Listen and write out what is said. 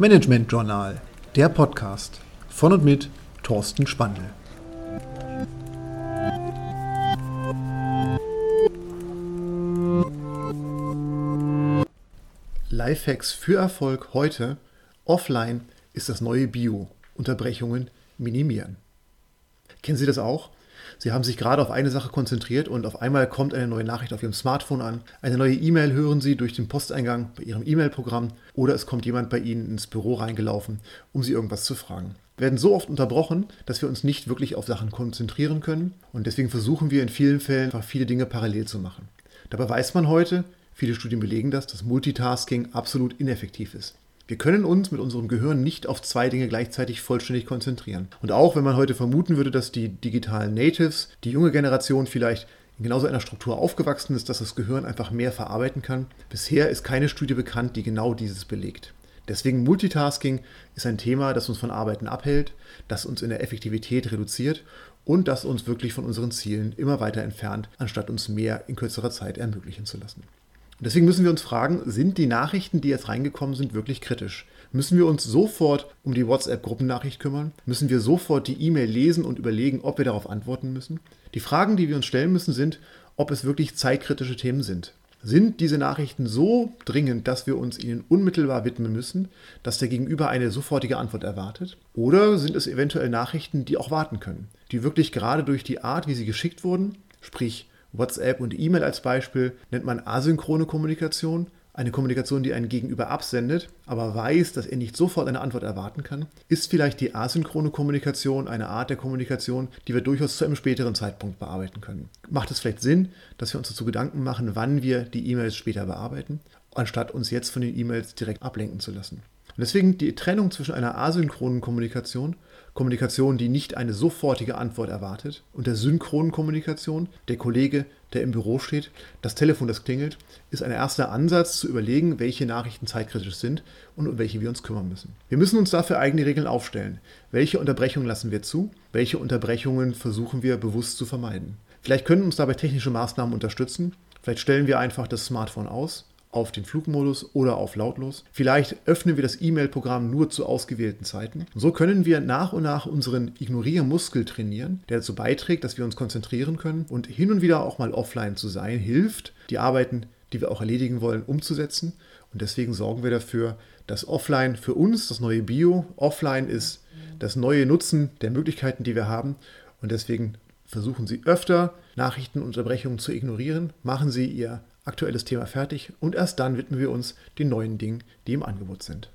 Management Journal, der Podcast von und mit Thorsten Spandl. Lifehacks für Erfolg heute. Offline ist das neue Bio. Unterbrechungen minimieren. Kennen Sie das auch? Sie haben sich gerade auf eine Sache konzentriert und auf einmal kommt eine neue Nachricht auf Ihrem Smartphone an. Eine neue E-Mail hören Sie durch den Posteingang bei Ihrem E-Mail-Programm oder es kommt jemand bei Ihnen ins Büro reingelaufen, um Sie irgendwas zu fragen. Wir werden so oft unterbrochen, dass wir uns nicht wirklich auf Sachen konzentrieren können und deswegen versuchen wir in vielen Fällen einfach viele Dinge parallel zu machen. Dabei weiß man heute, viele Studien belegen das, dass Multitasking absolut ineffektiv ist. Wir können uns mit unserem Gehirn nicht auf zwei Dinge gleichzeitig vollständig konzentrieren. Und auch wenn man heute vermuten würde, dass die digitalen Natives, die junge Generation vielleicht in genauso einer Struktur aufgewachsen ist, dass das Gehirn einfach mehr verarbeiten kann, bisher ist keine Studie bekannt, die genau dieses belegt. Deswegen Multitasking ist ein Thema, das uns von Arbeiten abhält, das uns in der Effektivität reduziert und das uns wirklich von unseren Zielen immer weiter entfernt, anstatt uns mehr in kürzerer Zeit ermöglichen zu lassen. Und deswegen müssen wir uns fragen, sind die Nachrichten, die jetzt reingekommen sind, wirklich kritisch? Müssen wir uns sofort um die WhatsApp-Gruppennachricht kümmern? Müssen wir sofort die E-Mail lesen und überlegen, ob wir darauf antworten müssen? Die Fragen, die wir uns stellen müssen, sind, ob es wirklich zeitkritische Themen sind. Sind diese Nachrichten so dringend, dass wir uns ihnen unmittelbar widmen müssen, dass der Gegenüber eine sofortige Antwort erwartet? Oder sind es eventuell Nachrichten, die auch warten können, die wirklich gerade durch die Art, wie sie geschickt wurden, sprich WhatsApp und E-Mail als Beispiel nennt man asynchrone Kommunikation. Eine Kommunikation, die ein Gegenüber absendet, aber weiß, dass er nicht sofort eine Antwort erwarten kann. Ist vielleicht die asynchrone Kommunikation eine Art der Kommunikation, die wir durchaus zu einem späteren Zeitpunkt bearbeiten können? Macht es vielleicht Sinn, dass wir uns dazu Gedanken machen, wann wir die E-Mails später bearbeiten, anstatt uns jetzt von den E-Mails direkt ablenken zu lassen? Und deswegen die Trennung zwischen einer asynchronen Kommunikation Kommunikation, die nicht eine sofortige Antwort erwartet, und der synchronen Kommunikation, der Kollege, der im Büro steht, das Telefon, das klingelt, ist ein erster Ansatz zu überlegen, welche Nachrichten zeitkritisch sind und um welche wir uns kümmern müssen. Wir müssen uns dafür eigene Regeln aufstellen. Welche Unterbrechungen lassen wir zu? Welche Unterbrechungen versuchen wir bewusst zu vermeiden? Vielleicht können uns dabei technische Maßnahmen unterstützen. Vielleicht stellen wir einfach das Smartphone aus auf den Flugmodus oder auf lautlos. Vielleicht öffnen wir das E-Mail-Programm nur zu ausgewählten Zeiten. So können wir nach und nach unseren Ignoriermuskel trainieren, der dazu beiträgt, dass wir uns konzentrieren können und hin und wieder auch mal offline zu sein, hilft, die Arbeiten, die wir auch erledigen wollen, umzusetzen. Und deswegen sorgen wir dafür, dass offline für uns das neue Bio, offline ist das neue Nutzen der Möglichkeiten, die wir haben. Und deswegen versuchen Sie öfter Nachrichtenunterbrechungen zu ignorieren. Machen Sie Ihr aktuelles Thema fertig und erst dann widmen wir uns den neuen Dingen, die im Angebot sind.